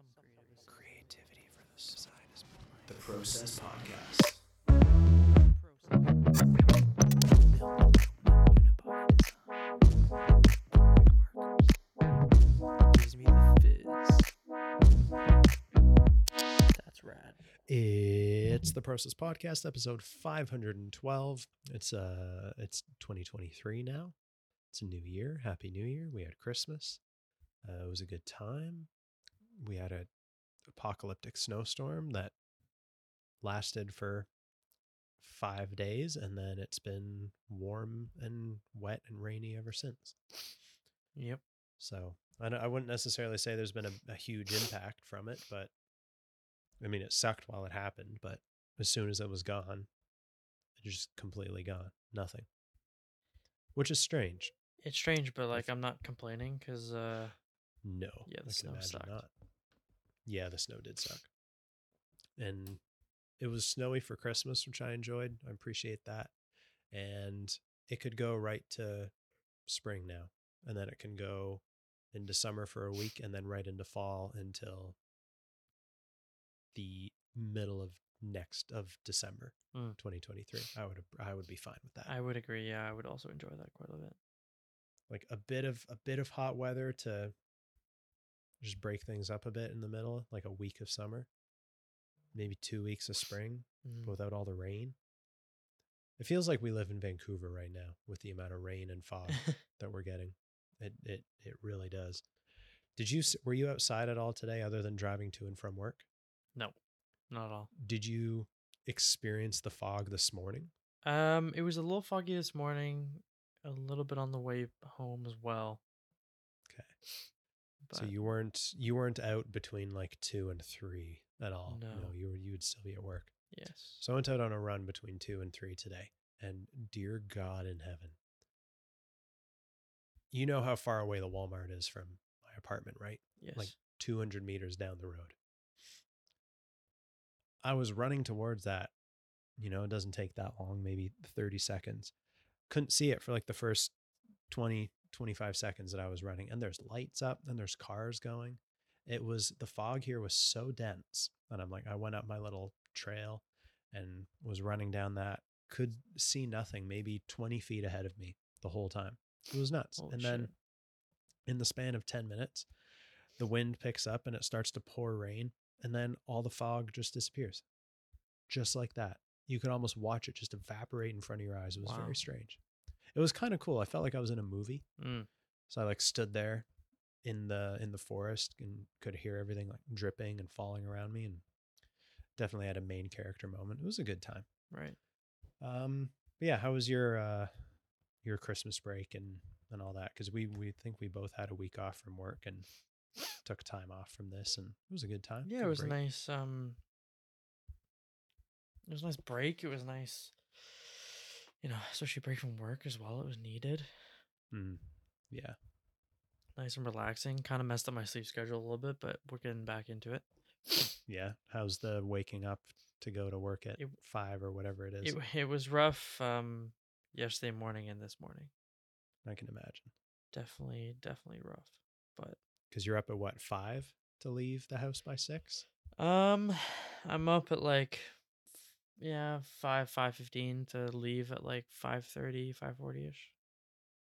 Some creative Creativity for the side is the Process Podcast. Gives me the fizz. That's rad. It's the Process Podcast, episode 512. It's uh it's 2023 now. It's a new year. Happy New Year. We had Christmas. Uh, it was a good time. We had a apocalyptic snowstorm that lasted for five days, and then it's been warm and wet and rainy ever since. Yep. So I, I wouldn't necessarily say there's been a, a huge impact from it, but I mean, it sucked while it happened, but as soon as it was gone, it just completely gone. Nothing. Which is strange. It's strange, but like I'm not complaining because uh No. Yeah, the snow sucked. not. Yeah, the snow did suck. And it was snowy for Christmas, which I enjoyed. I appreciate that. And it could go right to spring now. And then it can go into summer for a week and then right into fall until the middle of next of December Mm. 2023. I would I would be fine with that. I would agree. Yeah, I would also enjoy that quite a bit. like a bit of a bit of hot weather to just break things up a bit in the middle, like a week of summer, maybe two weeks of spring Mm. but without all the rain. It feels like we live in Vancouver right now with the amount of rain and fog that we're getting. It it it really does. Did you were you outside at all today other than driving to and from work? no, not at all. Did you experience the fog this morning? Um, it was a little foggy this morning, a little bit on the way home as well. Okay. But so you weren't you weren't out between like 2 and 3 at all. No. you were you would still be at work. yes, So I went out on a run between two and three today. And dear God in heaven, you know how far away the Walmart is from my apartment, right? yes, Like 200 meters down the road. I was running towards that. You know, it doesn't take that long, maybe 30 seconds. Couldn't see it for like the first 20, 25 seconds that I was running. And there's lights up and there's cars going. It was the fog here was so dense. And I'm like, I went up my little trail and was running down that, could see nothing, maybe 20 feet ahead of me the whole time. It was nuts. Holy and then shit. in the span of 10 minutes, the wind picks up and it starts to pour rain. And then all the fog just disappears. Just like that. You could almost watch it just evaporate in front of your eyes. It was Wow. very strange. It was kind of cool. I felt like I was in a movie. Mm. So I like stood there in the in the forest and could hear everything like dripping and falling around me and definitely had a main character moment. It was a good time. right. Um but yeah, how was your uh your Christmas break and and all that cuz we we think we both had a week off from work and took time off from this and it was a good time. Yeah, Good it was break. nice. Um, it was a nice break. It was nice, you know, especially break from work as well. It was needed. Mm, yeah. Nice and relaxing. Kind of messed up my sleep schedule a little bit, but we're getting back into it. Yeah. How's the waking up to go to work at It- 5 or whatever it is? It it was rough. Um, yesterday morning and this morning, I can imagine. definitely definitely rough. But Cuz you're up at what, 5 to leave the house by 6? um, I'm up at like yeah five five fifteen to leave at like 5.30, 5.40 ish.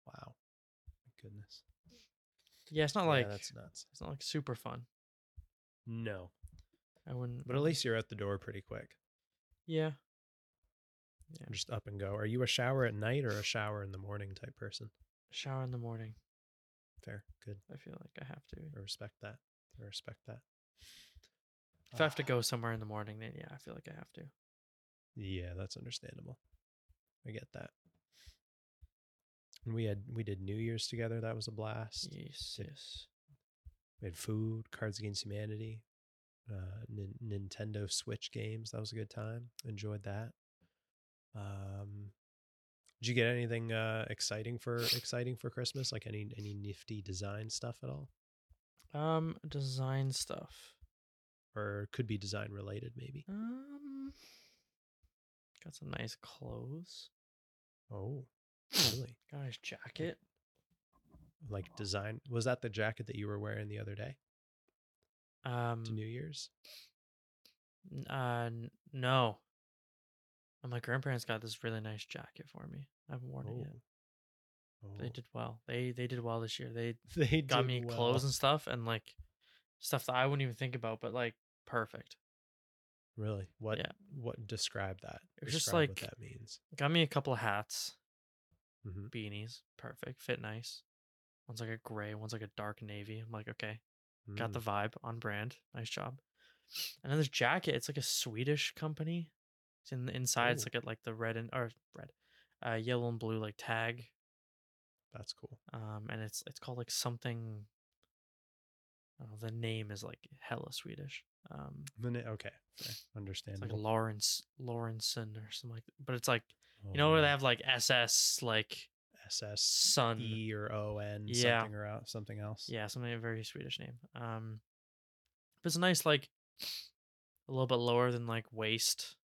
Wow. My goodness. Yeah, it's not Yeah, like that's nuts. it's not like super fun. No. I wouldn't. But at least you're at the door pretty quick. yeah. Yeah. Just up and go. Are you a shower at night or a shower in the morning type person? Shower in the morning. Fair. Good. I feel like I have to. I respect that. I respect that. If I have to Ah, go somewhere in the morning, then yeah, I feel like I have to. Yeah, that's understandable. I get that. And we had we did New Year's together. That was a blast. Yes, Did- yes. We had food, Cards Against Humanity, uh, Nin- Nintendo Switch games. That was a good time. Enjoyed that. Um, did you get anything uh, exciting for exciting for Christmas? Like any any nifty design stuff at all, Um, design stuff. or could be design related maybe? Um, got some nice clothes. Oh, really? Got a nice jacket. Like design? Was that the jacket that you were wearing the other day? Um, to New Year's? uh, n- no. My grandparents got this really nice jacket for me. I haven't worn it yet. Oh. They did well. They they did well this year. They They got me well. clothes and stuff, and like stuff that I wouldn't even think about, but like perfect. Really? What? Yeah. What? Describe that. It was just Describe like- what that means. Got me a couple of hats, hmm beanies, perfect, fit nice. One's like a gray, one's like a dark navy. I'm like, okay, got Mm. the vibe on brand. Nice job. And then this jacket, it's like a Swedish company. It's in the inside. It's Ooh. like a, like the red and or red, uh, yellow and blue like tag. That's cool. Um, and it's it's called like something. I don't know, the name is like hella Swedish. Um, okay, it's like Lawrence Lawrenson or something like. But it's like Oh, you know where they have like SS like SS sun. E or O N Yeah. something or out something else. Yeah, something a very Swedish name. Um, but it's a nice like a little bit lower than like waist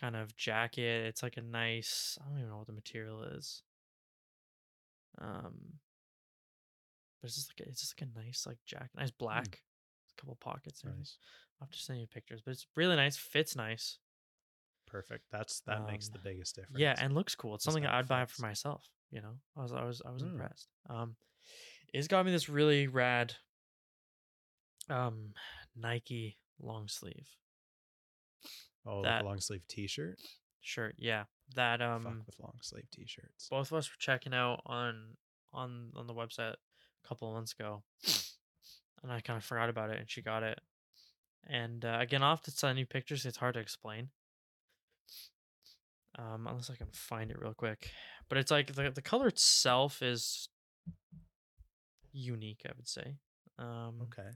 kind of jacket. It's like a nice. I don't even know what the material is. Um, but it's just like a, it's just like a nice like jacket, nice black, a couple pockets. and. Nice. I'll have to send you pictures, but it's really nice. Fits nice. Perfect. That's that makes the Um, biggest difference. Yeah, and looks cool. It's something I'd buy for myself. You know, I was I was I was Mm. impressed. Um, it's got me this really rad, um, Nike long sleeve oh, like that- a long sleeve T-shirt. shirt. Yeah, that um, Fuck with long sleeve T-shirts. both of us were checking out on on on the website a couple of months ago, and I kind of forgot about it, and she got it. And uh, again, I'll have to send you pictures. It's hard to explain, um, unless I can find it real quick. But it's like the the color itself is unique, I would say. Um, Okay.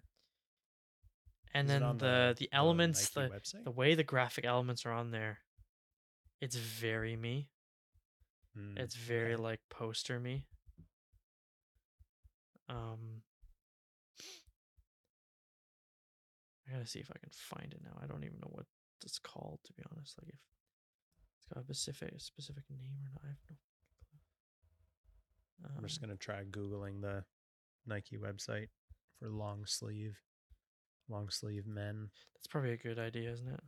and Is then on the, the elements, Nike the the way the graphic elements are on there, it's very me. Mm, It's very okay. like poster me. Um I gotta see if I can find it now. I don't even know what it's called to be honest. Like if it's got a specific a specific name or not. I have no clue. I'm just Um, gonna try googling the Nike website for long sleeve, long sleeve men. that's probably a good idea, isn't it?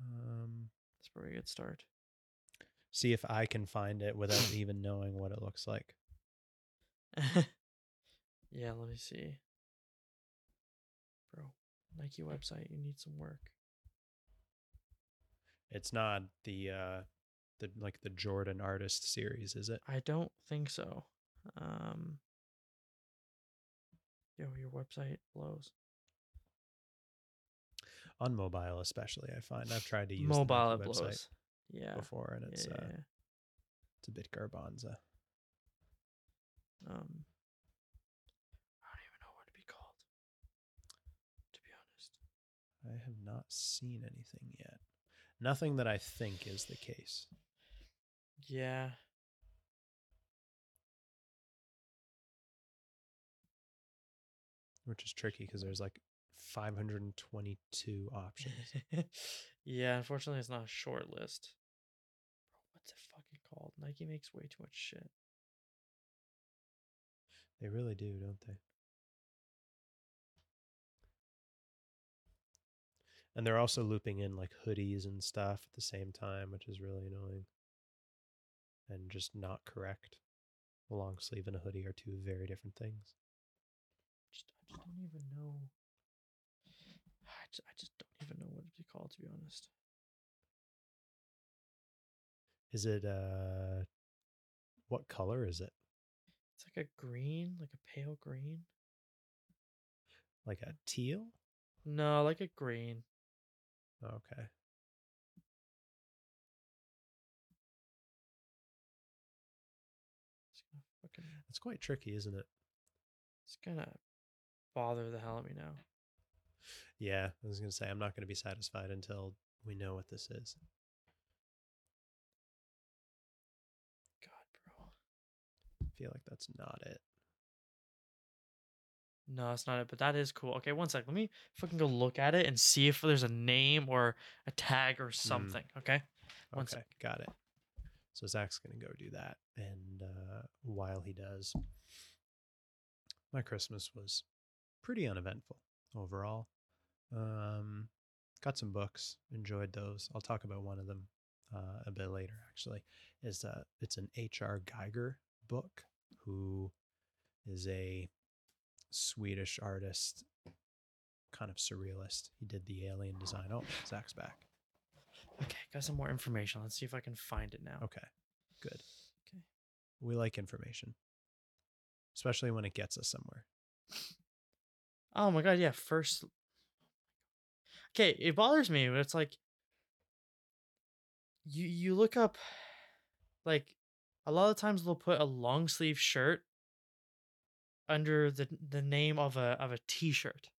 Um, That's probably a good start. see if I can find it without even knowing what it looks like. yeah, let me see. Nike website, you need some work. It's not the uh, the like the Jordan artist series, is it? I don't think so. Um, yo, your website blows. On mobile, especially, I find I've tried to use Mobile it blows. Yeah. before, and it's yeah. uh, it's a bit garbanza. Um, I don't even know what to be called. To be honest. I have not seen anything yet. Nothing that I think is the case. Yeah. which is tricky because there's like 522 options. yeah, unfortunately, it's not a short list. What's it fucking called? Nike makes way too much shit. they really do, don't they? And they're also looping in like hoodies and stuff at the same time, which is really annoying. And just not correct. A long sleeve and a hoodie are two very different things. Just, I just don't even know. I just, I just don't even know what it'd be called, to be honest. Is it uh what color is it? It's like a green, like a pale green. Like a teal? No, like a green. Okay. It's fucking, It's quite tricky, isn't it? it's gonna bother the hell out of me now. Yeah, I was gonna say I'm not gonna be satisfied until we know what this is. God, bro. I feel like that's not it. No, that's not it, but that is cool. Okay, one sec. Let me fucking go look at it and see if there's a name or a tag or something. Okay. One okay, sec. got it. So Zak's gonna go do that, and uh, while he does, my Christmas was pretty uneventful. overall. Um, got some books, enjoyed those. I'll talk about one of them uh, a bit later. Actually, is uh, it's an H.R. Giger book, who is a Swedish artist, kind of surrealist. He did the alien design. Oh, Zak's back. Okay, got some more information. Let's see if I can find it now. Okay, good. Okay. We like information, especially when it gets us somewhere. Oh my god, yeah, first Okay, it bothers me, but it's like you you look up like a lot of times they'll put a long sleeve shirt under the the name of a of a t-shirt.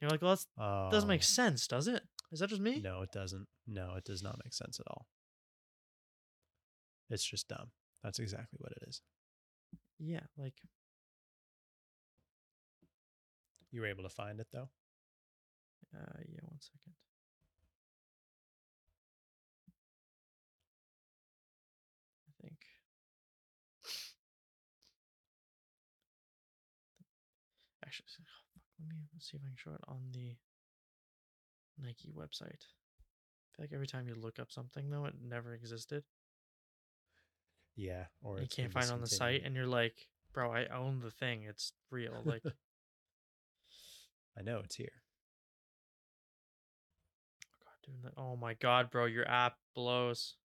You're like, well, that Oh, doesn't make sense, does it? Is that just me? No, it doesn't. No, it does not make sense at all. It's just dumb. That's exactly what it is. Yeah, like You were able to find it though. uh yeah, one second. Actually oh, fuck, let me let's see if I can show it on the Nike website. I feel like every time you look up something though, it never existed. Yeah, or you it's can't find it on the site and you're like, bro, I own the thing. It's real. Like I know it's here. Oh, god, doing that. Oh my god, bro, your app blows.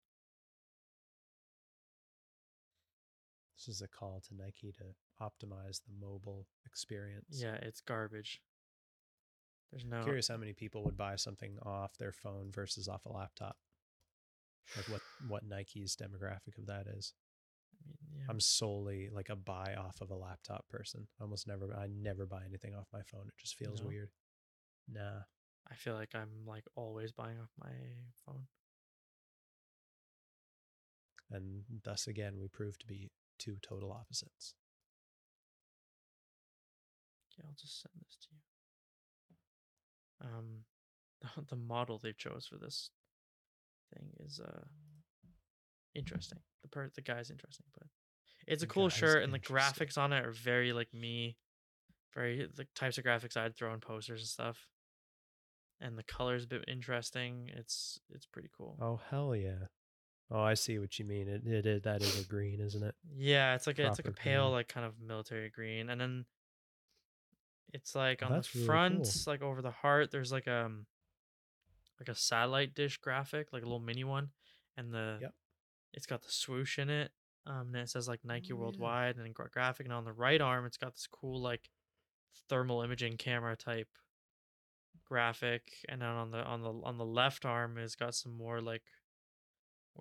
This is a call to Nike to optimize the mobile experience. Yeah, it's garbage. There's no Curious how many people would buy something off their phone versus off a laptop. Like what what Nike's demographic of that is. I mean, yeah. I'm solely like a buy off of a laptop person. I almost never I never buy anything off my phone. It just feels No? weird. Nah. I feel like I'm like always buying off my phone. And thus again we prove to be two total opposites. Okay, I'll just send this to you. Um, the the model they chose for this thing is uh interesting. The per the guy's interesting, but it's a The cool shirt, and the graphics on it are very like me, very the types of graphics I'd throw in posters and stuff. And the color's a bit interesting. It's it's pretty cool. Oh hell yeah. Oh, I see what you mean. It it is that is a green, isn't it? Yeah, it's like a, it's like a pale, green. like kind of military green, and then it's like Oh, on the that's really front, cool. like over the heart. There's like um like a satellite dish graphic, like a little mini one, and the Yep. it's got the swoosh in it. Um, and it says like Nike Oh, yeah. Worldwide and then gra- graphic, and on the right arm, it's got this cool like thermal imaging camera type graphic, and then on the on the on the left arm is got some more like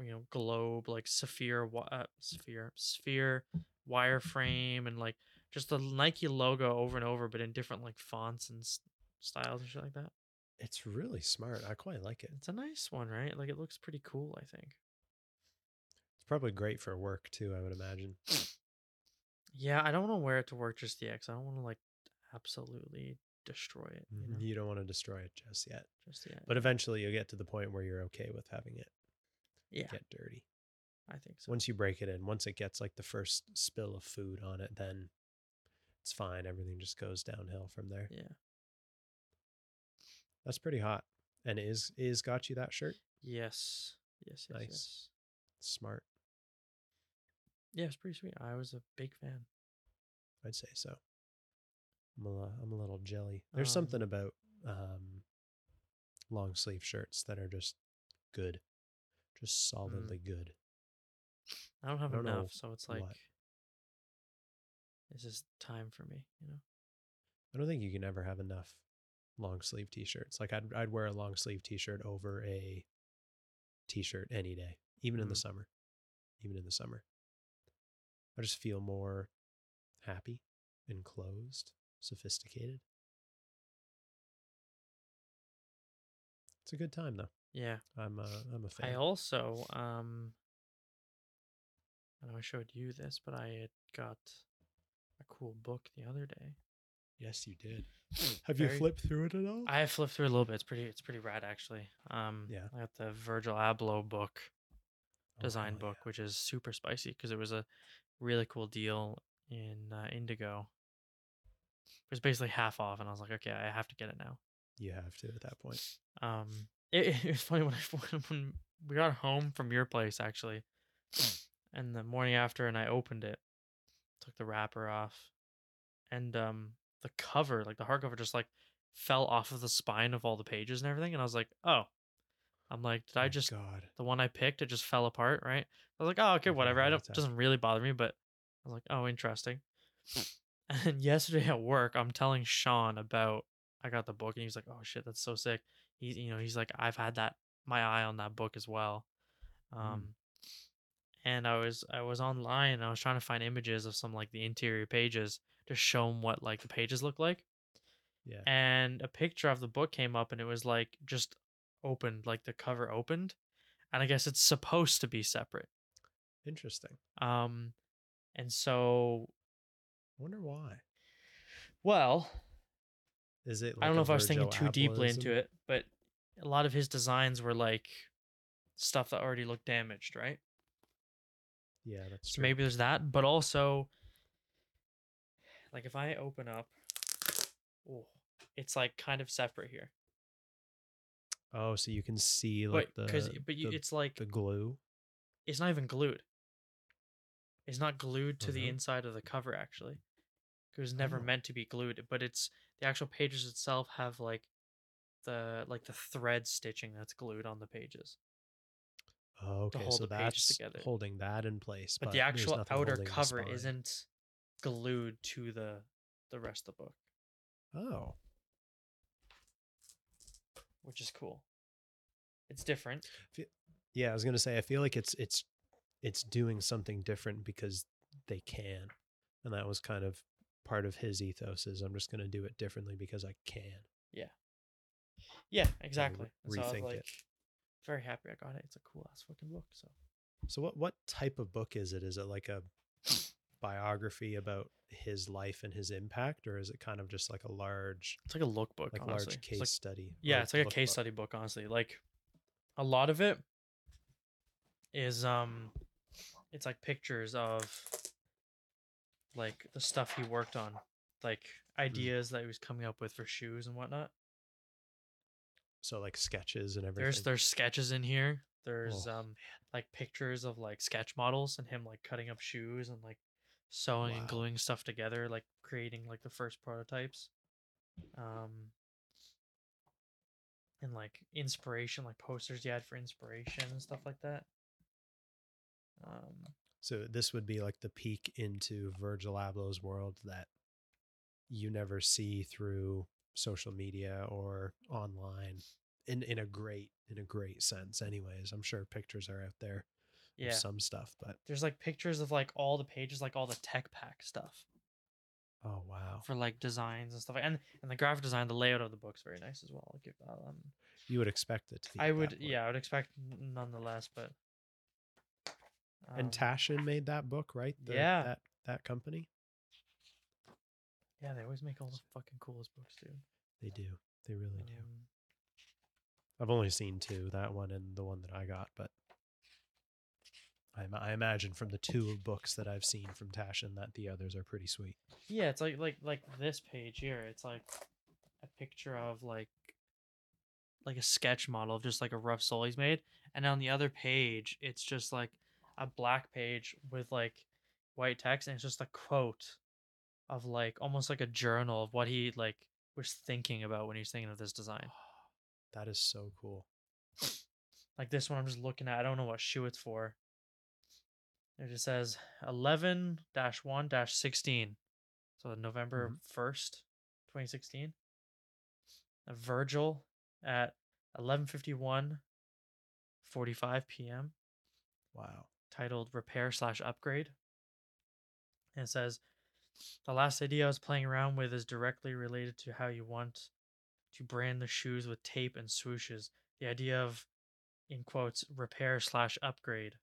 you know globe like sphere uh, sphere sphere wireframe and like just the Nike logo over and over, but in different like fonts and s- styles and shit like that. It's really smart. I quite like it. It's a nice one, right? Like it looks pretty cool. I think. It's probably great for work too, I would imagine. Yeah, I don't want to wear it to work just yet. 'cause I don't want to like absolutely destroy it. You mm-hmm, know, You don't want to destroy it just yet. just yet. But eventually you'll get to the point where you're okay with having it yeah, get dirty. I think so. Once you break it in, once it gets like the first spill of food on it, then it's fine. Everything just goes downhill from there. Yeah. That's pretty hot. And is is got you that shirt? Yes. Yes. Yes. Nice. Yes. Smart. Yeah, it's pretty sweet. I was a big fan. I'd say so. I'm a, I'm a little jelly. There's Um, something about um, long sleeve shirts that are just good, just solidly good. I don't have don't enough, so it's like what. This is time for me. You know. I don't think you can ever have enough long sleeve t-shirts. Like I'd I'd wear a long sleeve t-shirt over a t-shirt any day, even in the Mhm. summer. Even in the summer. I just feel more happy, enclosed, sophisticated. It's a good time though. Yeah. I'm a I'm a fan. I also um. I know I showed you this, but I had got a cool book the other day. yes, you did. Have you flipped through it at all? I flipped through a little bit. It's pretty. It's pretty rad, actually. Um, Yeah. I got the Virgil Abloh book, Oh, design book, which is super spicy because it was a really cool deal in uh, Indigo. It was basically half off, and I was like, okay, I have to get it now. You have to at that point. Um, it, it was funny when I when we got home from your place actually, and the morning after, and I opened it, took the wrapper off, and um, the cover, like the hardcover, just like fell off of the spine of all the pages and everything, and I was like, oh, I'm like, did I just God. the one I picked, it just fell apart, right? I was like, oh, okay, whatever. I don't doesn't really bother me, but I was like, oh, interesting. and yesterday at work, I'm telling Sean about I got the book, and he's like, oh shit, that's so sick. He's you know he's like, I've had that my eye on that book as well. Um, and I was I was online and I was trying to find images of some like the interior pages to show him what like the pages look like Yeah. and a picture of the book came up and it was like just opened like the cover opened and i guess it's supposed to be separate Interesting. um and so I wonder why. well Is it? like i don't know if i was thinking too deeply into it but a lot of his designs were like stuff that already looked damaged right Yeah, that's so true. maybe there's that but also like if i open up oh it's like kind of separate here Oh, so you can see like but because the but you, the, it's like the glue. it's not even glued. It's not glued to the Mhm. inside of the cover actually. It was never Oh. meant to be glued, but it's the actual pages itself have like the like the thread stitching that's glued on the pages. Oh, okay. hold So the that's together. holding that in place. But, But, the actual outer cover isn't glued to the the rest of the book, Oh, which is cool. It's different. yeah. I was gonna say. I feel like it's it's it's doing something different because they can, and that was kind of part of his ethos. Is I'm just gonna do it differently because I can. Yeah, Yeah, exactly. So I was rethink like it. Very happy I got it. It's a cool ass fucking book. So So what what type of book is it? Is it like a biography about his life and his impact, or is it kind of just like a large it's like a lookbook, like honestly. large It's case like- study? Yeah, it's like a case study book, honestly. Like a lot of it is um it's like pictures of like the stuff he worked on. Like ideas that he was coming up with for shoes and whatnot. So like sketches and everything. There's there's sketches in here. There's Oh, um like pictures of like sketch models and him like cutting up shoes and like sewing and gluing stuff together, like creating like the first prototypes. Um and like inspiration, like posters he had for inspiration and stuff like that. Um So this would be like the peek into Virgil Abloh's world that you never see through social media or online in in a great in a great sense anyways. I'm sure pictures are out there yeah. some stuff, but There's like pictures of like all the pages, like all the tech pack stuff oh wow. for like designs and stuff. And and the graphic design, the layout of the book's very nice as well. I'll give um You would expect it to be I would, yeah, I would expect nonetheless, but. And um, Taschen made that book, right? The- Yeah. That that company? Yeah, they always make all the fucking coolest books, dude. They do. They really do. Um, I've only seen two, that one and the one that I got, but I, I imagine from the two books that I've seen from Taschen that the others are pretty sweet. yeah, it's like like like this page here. It's like a picture of like like a sketch model of just like a rough sole he's made, and on the other page, it's just like a black page with like white text, and it's just a quote of like almost like a journal of what he like was thinking about when he was thinking of this design. That is so cool. Like this one, I'm just looking at. I don't know what shoe it's for. It just says 11 1 16. So November Mhm. 1st, 2016. A Virgil at 11:51 45 p.m. Wow. titled Repair slash Upgrade. And it says the last idea I was playing around with is directly related to how you want to brand the shoes with tape and swooshes. The idea of, in quotes, repair slash upgrade,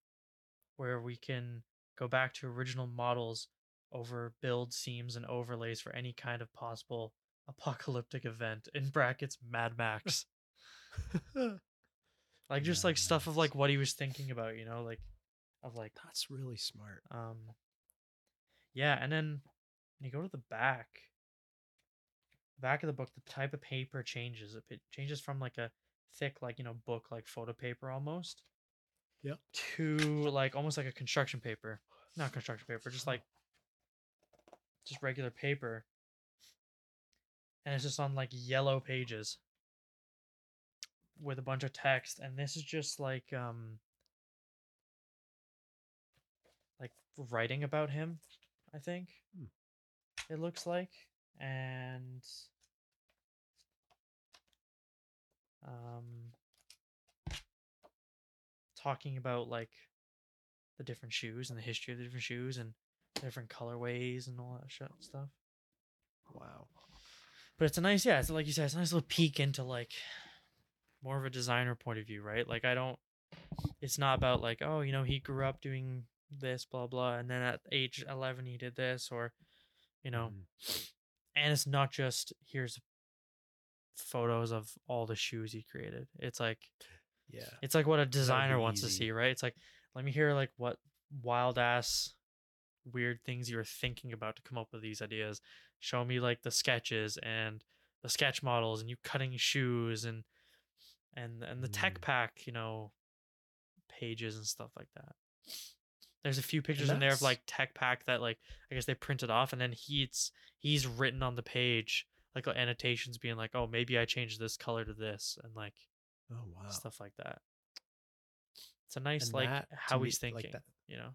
where we can go back to original models over build seams and overlays for any kind of possible apocalyptic event. In brackets, Mad Max. like just like Mad stuff of like what he was thinking about, you know, like of like That's really smart. um yeah, and then when you go to the back, back of the book, the type of paper changes. It changes from like a thick, like you know, book like photo paper almost. yeah To like almost like a construction paper, not construction paper, just like just regular paper. And it's just on like yellow pages with a bunch of text, and this is just like um like writing about him, I think. Hmm. It looks like. And um talking about like the different shoes and the history of the different shoes and different colorways and all that shit stuff. Wow. But it's a nice, yeah, it's like you said, it's a nice little peek into like more of a designer point of view, right? Like I don't it's not about like, oh, you know, he grew up doing this, blah blah, and then at age eleven he did this, or you know, Mhm. and it's not just here's photos of all the shoes he created. It's like Yeah. it's like what a designer wants to see, right? It's like let me hear like what wild ass weird things you were thinking about to come up with these ideas. Show me like the sketches and the sketch models and you cutting shoes and and and the tech Mm. pack, you know, pages and stuff like that. There's a few pictures in there of like tech pack that like I guess they printed off and then he's he's written on the page like annotations being like, oh maybe I changed this color to this and like Oh wow. stuff like that. It's a nice And like that, how me, he's thinking, like you know.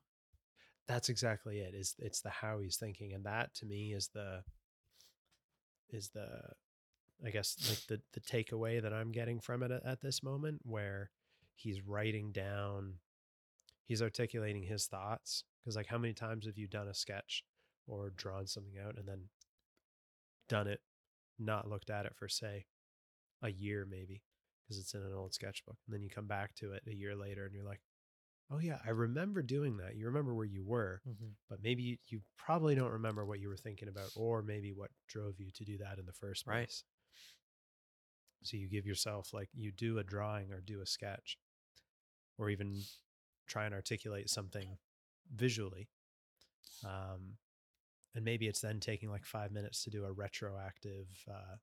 that's exactly it. Is it's the how he's thinking, and that to me is the is the I guess like the the takeaway that I'm getting from it at, at this moment, where he's writing down, he's articulating his thoughts. Because like, how many times have you done a sketch or drawn something out and then done it, not looked at it for say a year maybe because it's in an old sketchbook, and then you come back to it a year later and you're like, oh yeah, I remember doing that. You remember where you were, Mm-hmm. but maybe you, you probably don't remember what you were thinking about or maybe what drove you to do that in the first place. Right. So you give yourself like you do a drawing or do a sketch or even try and articulate something visually. Um, and maybe it's then taking like five minutes to do a retroactive, uh,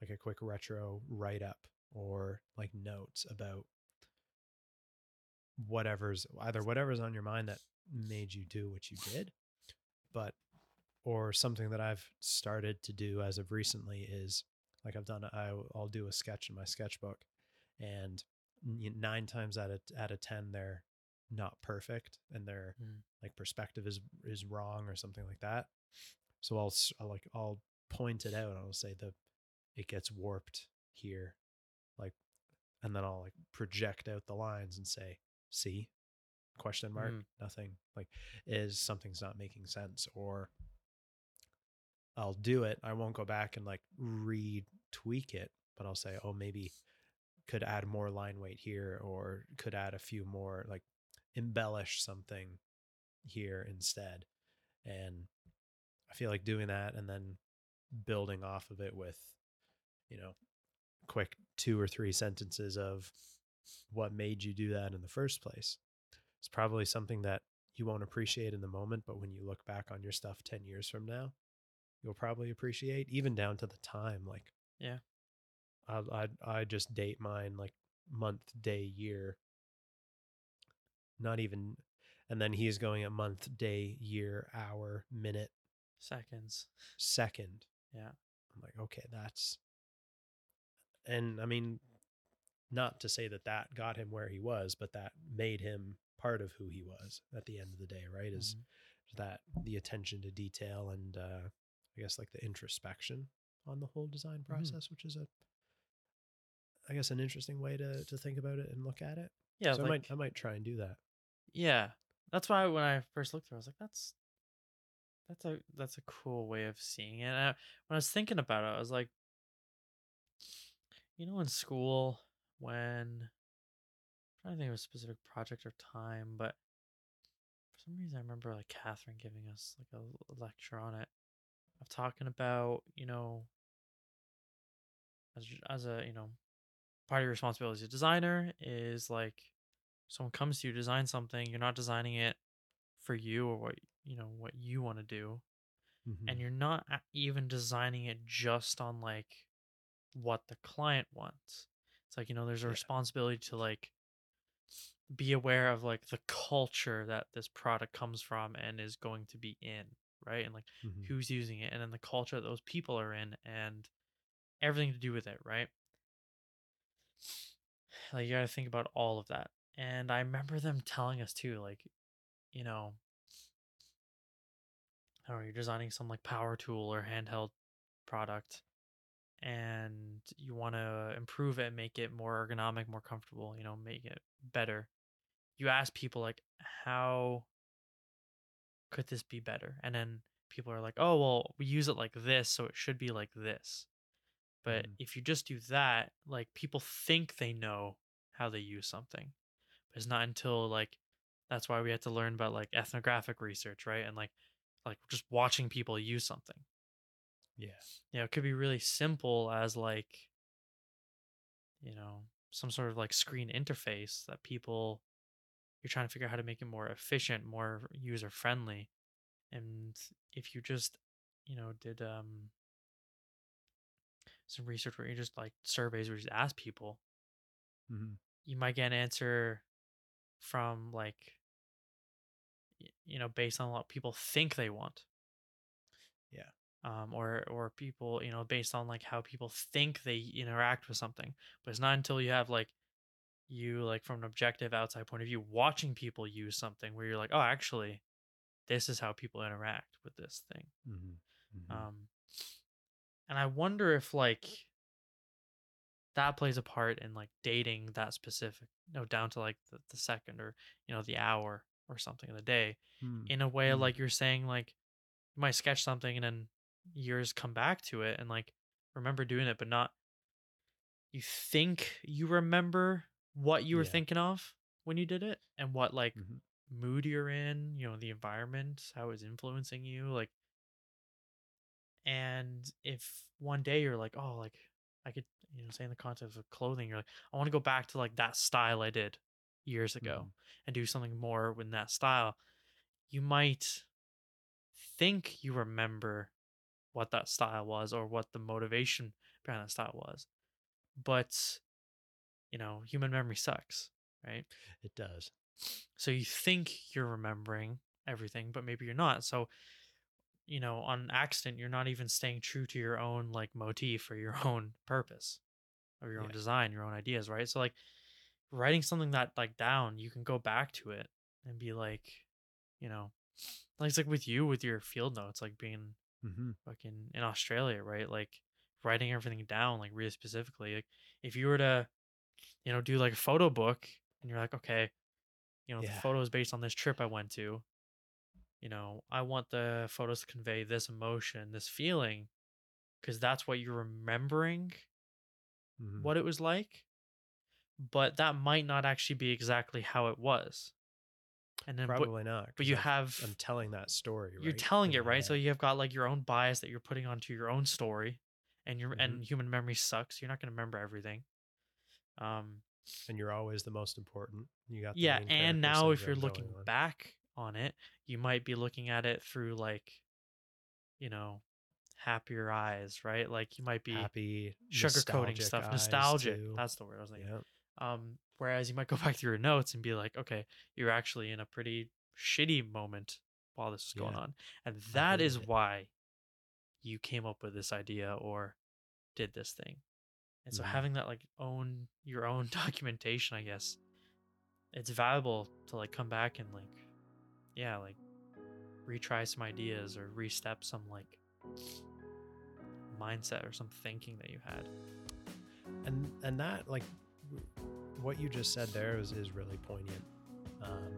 like a quick retro write up or like notes about whatever's either whatever's on your mind that made you do what you did, but or something that I've started to do as of recently is like I've done I, I'll do a sketch in my sketchbook and nine times out of out of ten they're not perfect and their Mm. like perspective is is wrong or something like that so I'll, I'll like I'll point it out I'll say the it gets warped here like and then I'll like project out the lines and say see question mark Mhm. nothing like is something's not making sense or I'll do it. I won't go back and like retweak it, but I'll say, oh, maybe could add more line weight here or could add a few more, like embellish something here instead. And I feel like doing that and then building off of it with, you know, quick two or three sentences of what made you do that in the first place. It's probably something that you won't appreciate in the moment, but when you look back on your stuff 10 years from now, you'll probably appreciate even down to the time like Yeah. i i i just date mine like month day year not even and then he is going at month day year hour minute Seconds. second Yeah. i'm like okay that's and i mean not to say that that got him where he was but that made him part of who he was at the end of the day right is Mhm. that the attention to detail and uh i guess like the introspection on the whole design process which is a i guess an interesting way to to think about it and look at it Yeah. so like, i might i might try and do that Yeah, that's why when I first looked through, I was like, "That's that's a that's a cool way of seeing it." I, when I was thinking about it, I was like, you know, in school when I'm trying to think of a specific project or time, but for some reason I remember like Catherine giving us like a lecture on it of talking about you know as as a you know part of your responsibility as a designer is like someone comes to you design something you're not designing it for you or what you know what you want to do Mhm. and you're not even designing it just on like what the client wants it's like you know there's a Yeah. responsibility to like be aware of like the culture that this product comes from and is going to be in right and like Mhm. who's using it and then the culture that those people are in and everything to do with it right like you got to think about all of that and i remember them telling us too like you know or you're designing some like power tool or handheld product and you want to improve it make it more ergonomic more comfortable you know make it better. You ask people like how could this be better? And then people are like oh well we use it like this so it should be like this. But Mhm. if you just do that like people think they know how they use something it's not until like that's why we had to learn about like ethnographic research right and like like just watching people use something Yeah. you know, it could be really simple as like, you know, some sort of like screen interface that people you're trying to figure out how to make it more efficient, more user friendly. And if you just, you know, did um some research where you just like surveys where you just ask people, Mhm. you might get an answer from like you know, based on what people think they want. Yeah. um, or or people you know based on like how people think they interact with something but it's not until you have like you like from an objective outside point of view watching people use something where you're like oh actually this is how people interact with this thing Mhm. Mhm. um and i wonder if like that plays a part in like dating that specific you know down to like the, the second or you know the hour or something of the day Hmm. in a way Mm. like you're saying like you might sketch something and then years come back to it and like remember doing it but not you think you remember what you were Yeah. thinking of when you did it and what like Mhm. mood you're in you know the environment how it's influencing you like and if one day you're like oh like i could you know say in the context of clothing you're like i want to go back to like that style i did years ago Mhm. and do something more with that style you might think you remember what that style was or what the motivation behind that style was but you know human memory sucks right It does. so you think you're remembering everything but maybe you're not so you know on accident you're not even staying true to your own like motif or your own purpose or your own design your own ideas right so like writing something that like down you can go back to it and be like you know like it's like with you with your field notes like being Mm-hmm. fucking in Australia, right? Like writing everything down, like really specifically. Like if you were to, you know, do like a photo book and you're like, okay, you know, Yeah. the photos based on this trip I went to, you know, I want the photos to convey this emotion, this feeling, because that's what you're remembering Mhm. what it was like. But that might not actually be exactly how it was. And then, but, Probably not. But you I've- have I'm telling that story. you're telling it right so you've got like your own bias that you're putting onto your own story and your Mhm. and human memory sucks you're not going to remember everything um and you're always the most important. You got the yeah and now if you're looking on. back on it you might be looking at it through like you know happier eyes right like you might be happy, sugarcoating stuff nostalgic too. that's the word i was thinking yeah. um whereas you might go back through your notes and be like okay you're actually in a pretty shitty moment while this is going Yeah. on and that is it. why you came up with this idea or did this thing and so Mhm. having that like own your own documentation i guess it's valuable to like come back and like yeah like retry some ideas or restep some like mindset or some thinking that you had and and that like what you just said there is, is really poignant um,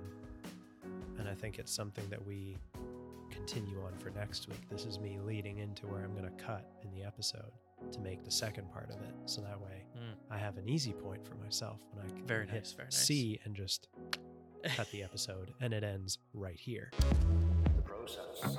and i think it's something that we continue on for next week this is me leading into where i'm going to cut in the episode to make the second part of it so that way Mm. i have an easy point for myself when i can Very nice, very nice. c and just cut the episode and it ends right here The process.